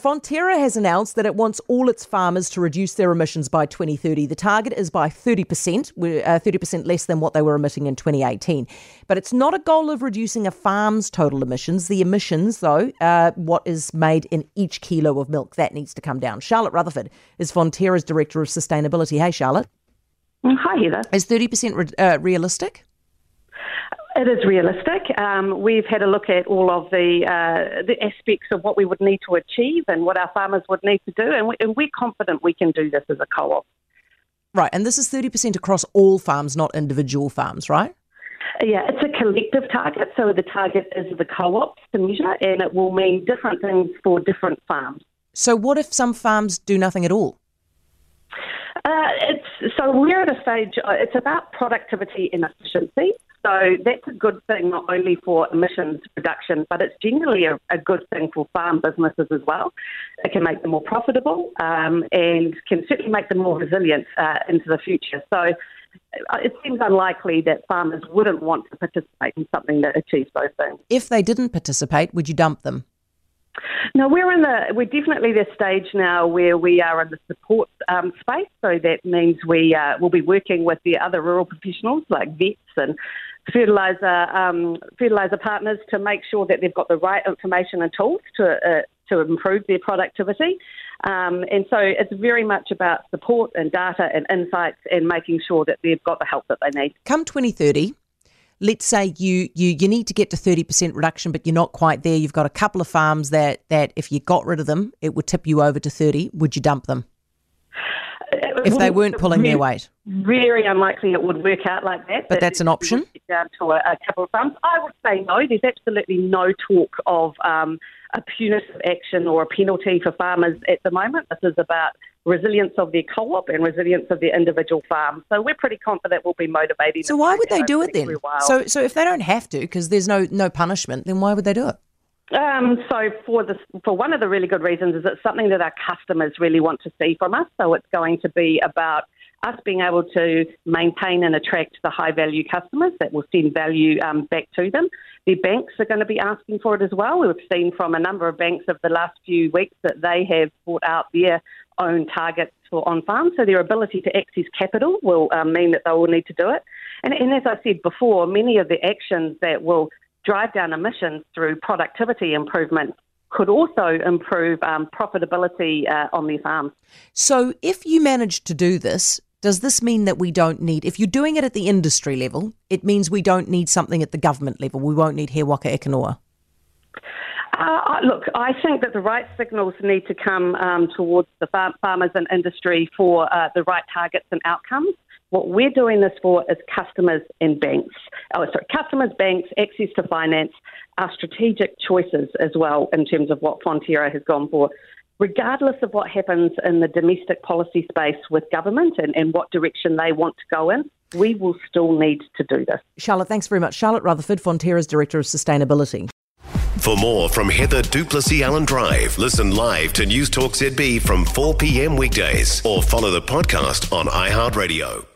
Fonterra has announced that it wants all its farmers to reduce their emissions by 2030. The target is by 30%, uh, 30% less than what they were emitting in 2018. But it's not a goal of reducing a farm's total emissions. The emissions, though, uh, what is made in each kilo of milk, that needs to come down. Charlotte Rutherford is Fonterra's Director of Sustainability. Hey, Charlotte. Hi, Heather. Is 30% re- uh, realistic? It is realistic. Um, we've had a look at all of the uh, the aspects of what we would need to achieve and what our farmers would need to do, and, we, and we're confident we can do this as a co-op. Right, and this is thirty percent across all farms, not individual farms, right? Yeah, it's a collective target, so the target is the co-ops to measure, and it will mean different things for different farms. So, what if some farms do nothing at all? Uh, it's so we're at a stage. Uh, it's about productivity and efficiency. So that's a good thing not only for emissions reduction, but it's generally a, a good thing for farm businesses as well. It can make them more profitable um, and can certainly make them more resilient uh, into the future. So uh, it seems unlikely that farmers wouldn't want to participate in something that achieves those things. If they didn't participate, would you dump them? No, we're in the we're definitely the stage now where we are in the support um, space. So that means we uh, will be working with the other rural professionals like vets and fertilizer um, fertilizer partners to make sure that they've got the right information and tools to uh, to improve their productivity. Um, and so it's very much about support and data and insights and making sure that they've got the help that they need. Come 2030, let's say you, you you need to get to 30% reduction but you're not quite there. You've got a couple of farms that that if you got rid of them it would tip you over to 30 would you dump them? If they weren't pulling their weight. very unlikely it would work out like that but that's an option? down to a, a, couple of farms. I would say no. There's absolutely no talk of um, a punitive action or a penalty for farmers at the moment. This is about resilience of their co-op and resilience of their individual farm. So we're pretty confident we'll be motivating. So why would they do it then? So so if they don't have to, because there's no no punishment, then why would they do it? Um, so for the for one of the really good reasons is it's something that our customers really want to see from us. So it's going to be about us being able to maintain and attract the high value customers that will send value um, back to them. The banks are going to be asking for it as well. We've seen from a number of banks over the last few weeks that they have brought out their own targets for on farm. So their ability to access capital will um, mean that they will need to do it. And, and as I said before, many of the actions that will drive down emissions through productivity improvement could also improve um, profitability uh, on their farms. So, if you manage to do this, does this mean that we don't need, if you're doing it at the industry level, it means we don't need something at the government level? We won't need He Waka Eke Uh, look, I think that the right signals need to come um, towards the farm, farmers and industry for uh, the right targets and outcomes. What we're doing this for is customers and banks. Oh, sorry, customers, banks, access to finance, our strategic choices as well in terms of what Fonterra has gone for regardless of what happens in the domestic policy space with government and, and what direction they want to go in, we will still need to do this. Charlotte, thanks very much. Charlotte Rutherford, Fonterra's Director of Sustainability. For more from Heather du Plessis-Allen Drive, listen live to News Talk ZB from 4 p.m. weekdays or follow the podcast on iHeartRadio.